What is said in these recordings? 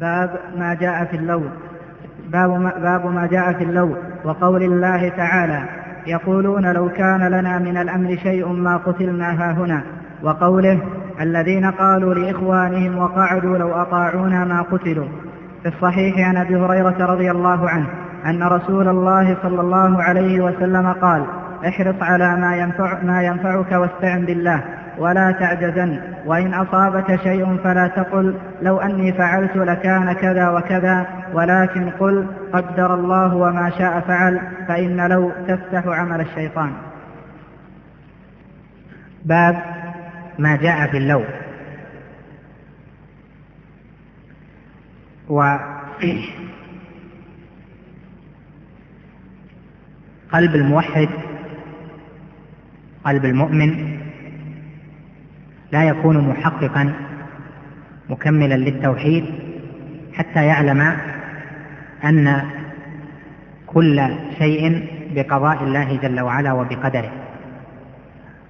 باب ما جاء في اللو باب ما, باب ما جاء في اللو وقول الله تعالى يقولون لو كان لنا من الأمر شيء ما قتلنا هاهنا وقوله الذين قالوا لإخوانهم وقعدوا لو أطاعونا ما قتلوا. في الصحيح عن أبي هريرة رضي الله عنه أن رسول الله صلى الله عليه وسلم قال احرص على ما, ينفع ما ينفعك واستعن بالله. ولا تعجزن وإن أصابك شيء فلا تقل لو أني فعلت لكان كذا وكذا ولكن قل قدر الله وما شاء فعل فإن لو تفتح عمل الشيطان. باب ما جاء في اللو. قلب الموحد قلب المؤمن لا يكون محققا مكملا للتوحيد حتى يعلم أن كل شيء بقضاء الله جل وعلا وبقدره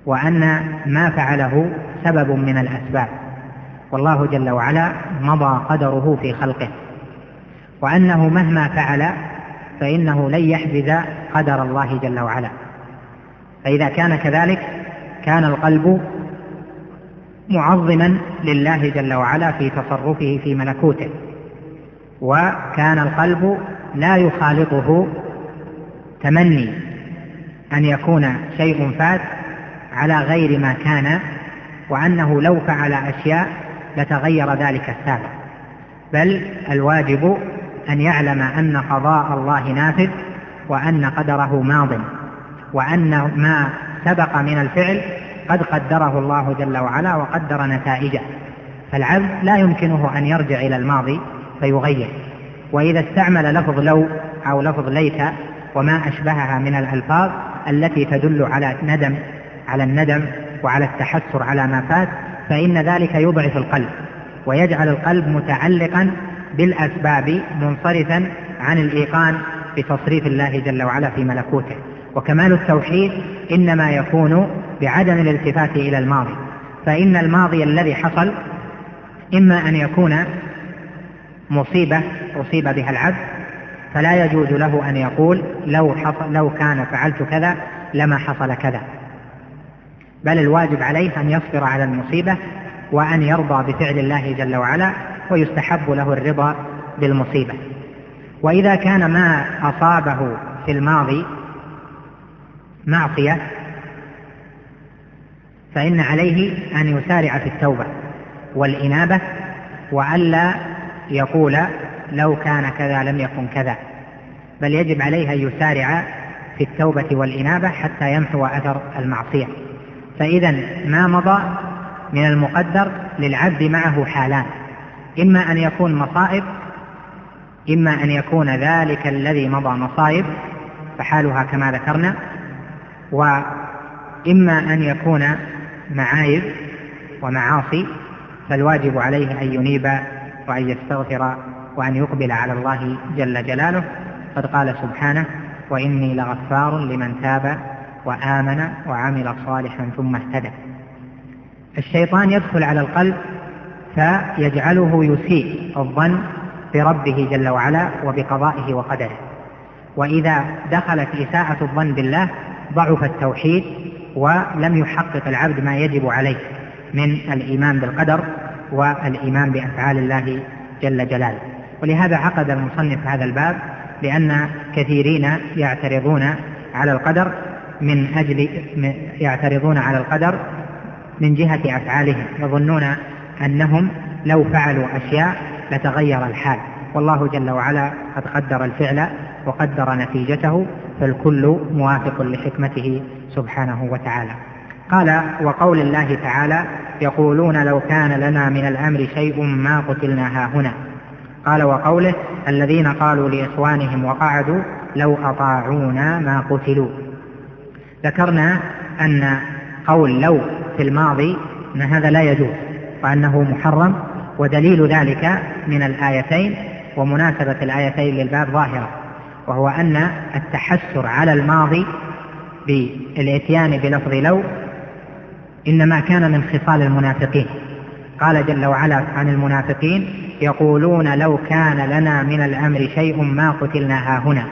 وأن ما فعله سبب من الأسباب والله جل وعلا مضى قدره في خلقه وأنه مهما فعل فإنه لن يحجز قدر الله جل وعلا. فإذا كان كذلك كان القلب معظما لله جل وعلا في تصرفه في ملكوته. وكان القلب لا يخالطه تمني أن يكون شيء فات على غير ما كان وأنه لو فعل أشياء لتغير ذلك السابق. بل الواجب أن يعلم أن قضاء الله نافذ وأن قدره ماض وأن ما سبق من الفعل قد قدره الله جل وعلا وقدر نتائجه فالعبد لا يمكنه أن يرجع إلى الماضي فيغير. وإذا استعمل لفظ لو أو لفظ ليت وما أشبهها من الألفاظ التي تدل على ندم على الندم وعلى التحسر على ما فات فإن ذلك يضعف القلب ويجعل القلب متعلقا بالأسباب منصرفا عن الإيقان بتصريف الله جل وعلا في ملكوته. وكمال التوحيد إنما يكون بعدم الالتفات إلى الماضي فإن الماضي الذي حصل إما أن يكون مصيبة أصيب بها العبد فلا يجوز له أن يقول لو حصل لو كان فعلت كذا لما حصل كذا. بل الواجب عليه أن يصبر على المصيبة وأن يرضى بفعل الله جل وعلا ويستحب له الرضا بالمصيبة. وإذا كان ما أصابه في الماضي معصية فإن عليه أن يسارع في التوبة والإنابة وألا يقول لو كان كذا لم يكن كذا بل يجب عليه أن يسارع في التوبة والإنابة حتى يمحو أثر المعصية. فإذا ما مضى من المقدر للعبد معه حالان إما أن يكون مصائب إما أن يكون ذلك الذي مضى مصائب فحالها كما ذكرنا وإما أن يكون معايب ومعاصي فالواجب عليه أن ينيب وأن يستغفر وأن يقبل على الله جل جلاله. قد قال سبحانه وإني لغفار لمن تاب وآمن وعمل صالحا ثم اهتدى. الشيطان يدخل على القلب فيجعله يسيء الظن بربه جل وعلا وبقضائه وقدره. وإذا دخلت إساءة الظن بالله ضعف التوحيد ولم يحقق العبد ما يجب عليه من الإيمان بالقدر والإيمان بأفعال الله جل جلاله. ولهذا عقد المصنف هذا الباب لأن كثيرين يعترضون على القدر من أجل يعترضون على القدر من جهة أفعالهم يظنون أنهم لو فعلوا أشياء لتغير الحال. والله جل وعلا قد قدر الفعل وقدر نتيجته فالكل موافق لحكمته سبحانه وتعالى. قال وقول الله تعالى يقولون لو كان لنا من الأمر شيء ما قتلنا هاهنا قال وقوله الذين قالوا لإخوانهم وقعدوا لو أطاعونا ما قتلوا. ذكرنا أن قول لو في الماضي أن هذا لا يجوز وأنه محرم ودليل ذلك من الآيتين ومناسبة الآيتين للباب ظاهرة. وهو أن التحسر على الماضي بالإتيان بلفظ لو إنما كان من خصال المنافقين. قال جل وعلا عن المنافقين يقولون لو كان لنا من الأمر شيء ما قتلنا هاهنا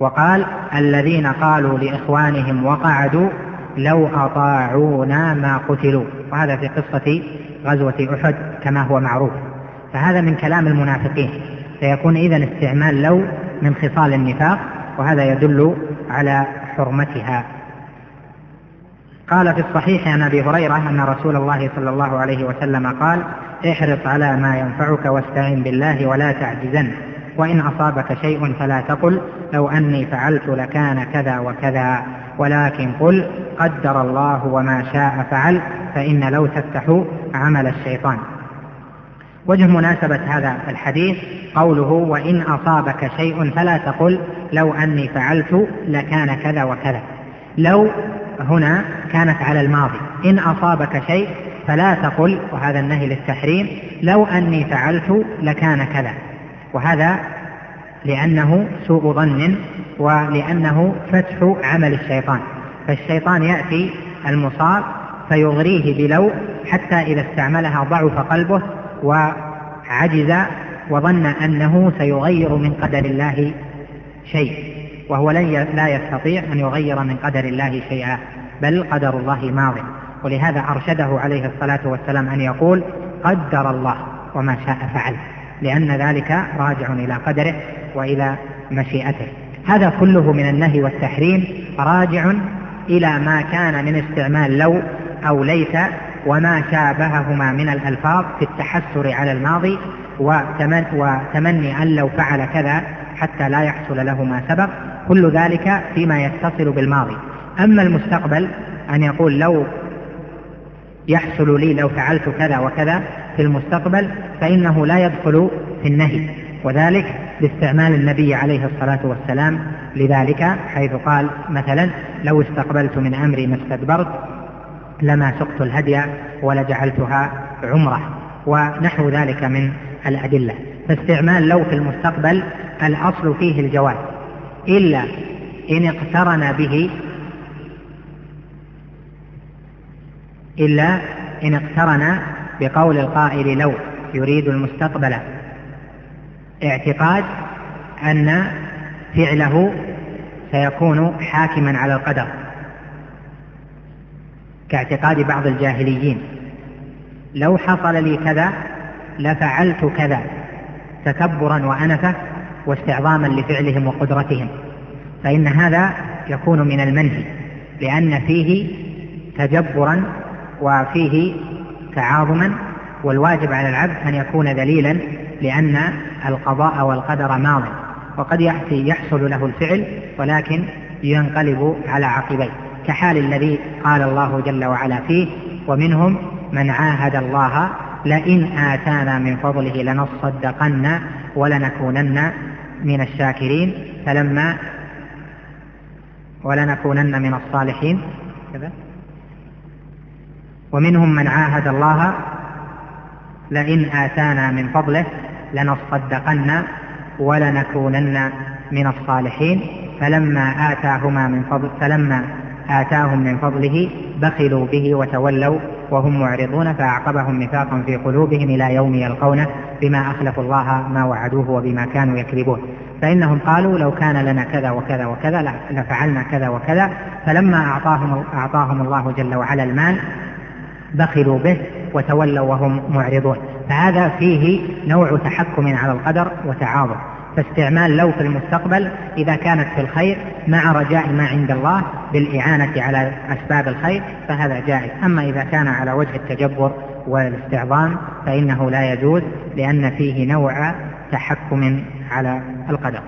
وقال الذين قالوا لإخوانهم وقعدوا لو أطاعونا ما قتلوا. وهذا في قصة غزوة أحد كما هو معروف. فهذا من كلام المنافقين. فيكون إذن استعمال لو من خصال النفاق وهذا يدل على حرمتها. قال في الصحيح عن أبي هريرة أن رسول الله صلى الله عليه وسلم قال احرص على ما ينفعك واستعن بالله ولا تعجزن وإن أصابك شيء فلا تقل لو أني فعلت لكان كذا وكذا ولكن قل قدر الله وما شاء فعل فإن لو تفتح عمل الشيطان. وجه مناسبة هذا الحديث قوله وإن أصابك شيء فلا تقل لو أني فعلت لكان كذا وكذا. لو هنا كانت على الماضي. إن أصابك شيء فلا تقل وهذا النهي للتحريم لو أني فعلت لكان كذا. وهذا لأنه سوء ظن ولأنه فتح عمل الشيطان. فالشيطان يأتي المصاب فيغريه بلو حتى إذا استعملها ضعف قلبه وعجز وظن أنه سيغير من قدر الله شيء وهو لا يستطيع أن يغير من قدر الله شيئا بل قدر الله ماض ولهذا أرشده عليه الصلاة والسلام أن يقول قدر الله وما شاء فعل لأن ذلك راجع إلى قدره وإلى مشيئته. هذا كله من النهي والتحريم راجع إلى ما كان من استعمال لو أو ليس وما شابههما من الألفاظ في التحسر على الماضي وتمني أن لو فعل كذا حتى لا يحصل له ما سبق كل ذلك فيما يتصل بالماضي. أما المستقبل أن يقول لو يحصل لي لو فعلت كذا وكذا في المستقبل فإنه لا يدخل في النهي. وذلك باستعمال النبي عليه الصلاة والسلام لذلك حيث قال مثلا لو استقبلت من أمري ما استدبرت لما سقت الهدي ولجعلتها عمرة ونحو ذلك من الأدلة. فاستعمال لو في المستقبل الأصل فيه الجواز إلا إن اقترن به إلا إن اقترن بقول القائل لو يريد المستقبل اعتقاد أن فعله سيكون حاكما على القدر. كاعتقاد بعض الجاهليين. لو حصل لي كذا لفعلت كذا تكبرا وأنفة واستعظاما لفعلهم وقدرتهم. فإن هذا يكون من المنهي لأن فيه تجبرا وفيه تعاظما والواجب على العبد أن يكون دليلا لأن القضاء والقدر ماض وقد يحصل له الفعل ولكن ينقلب على عقبيه. كحال الذي قال الله جل وعلا فيه ومنهم من عاهد الله لئن آتانا من فضله لنصدقن ولنكونن من الشاكرين. فلما ولنكونن من الصالحين. كذا. ومنهم من عاهد الله لئن آتانا من فضله لنصدقن ولنكونن من الصالحين. فلما آتاهما من فضل فلما آتاهم من فضله بخلوا به وتولوا وهم معرضون فأعقبهم نفاقا في قلوبهم إلى يوم يلقونه بما أخلفوا الله ما وعدوه وبما كانوا يكذبون. فإنهم قالوا لو كان لنا كذا وكذا وكذا لفعلنا كذا وكذا. فلما أعطاهم, أعطاهم الله جل وعلا المال بخلوا به وتولوا وهم معرضون. فهذا فيه نوع تحكم على القدر وتعاظم. فاستعمال لو في المستقبل إذا كانت في الخير مع رجاء ما عند الله بالإعانة على أسباب الخير فهذا جائز. أما إذا كان على وجه التجبر والاستعظام فإنه لا يجوز لأن فيه نوع تحكم على القدر.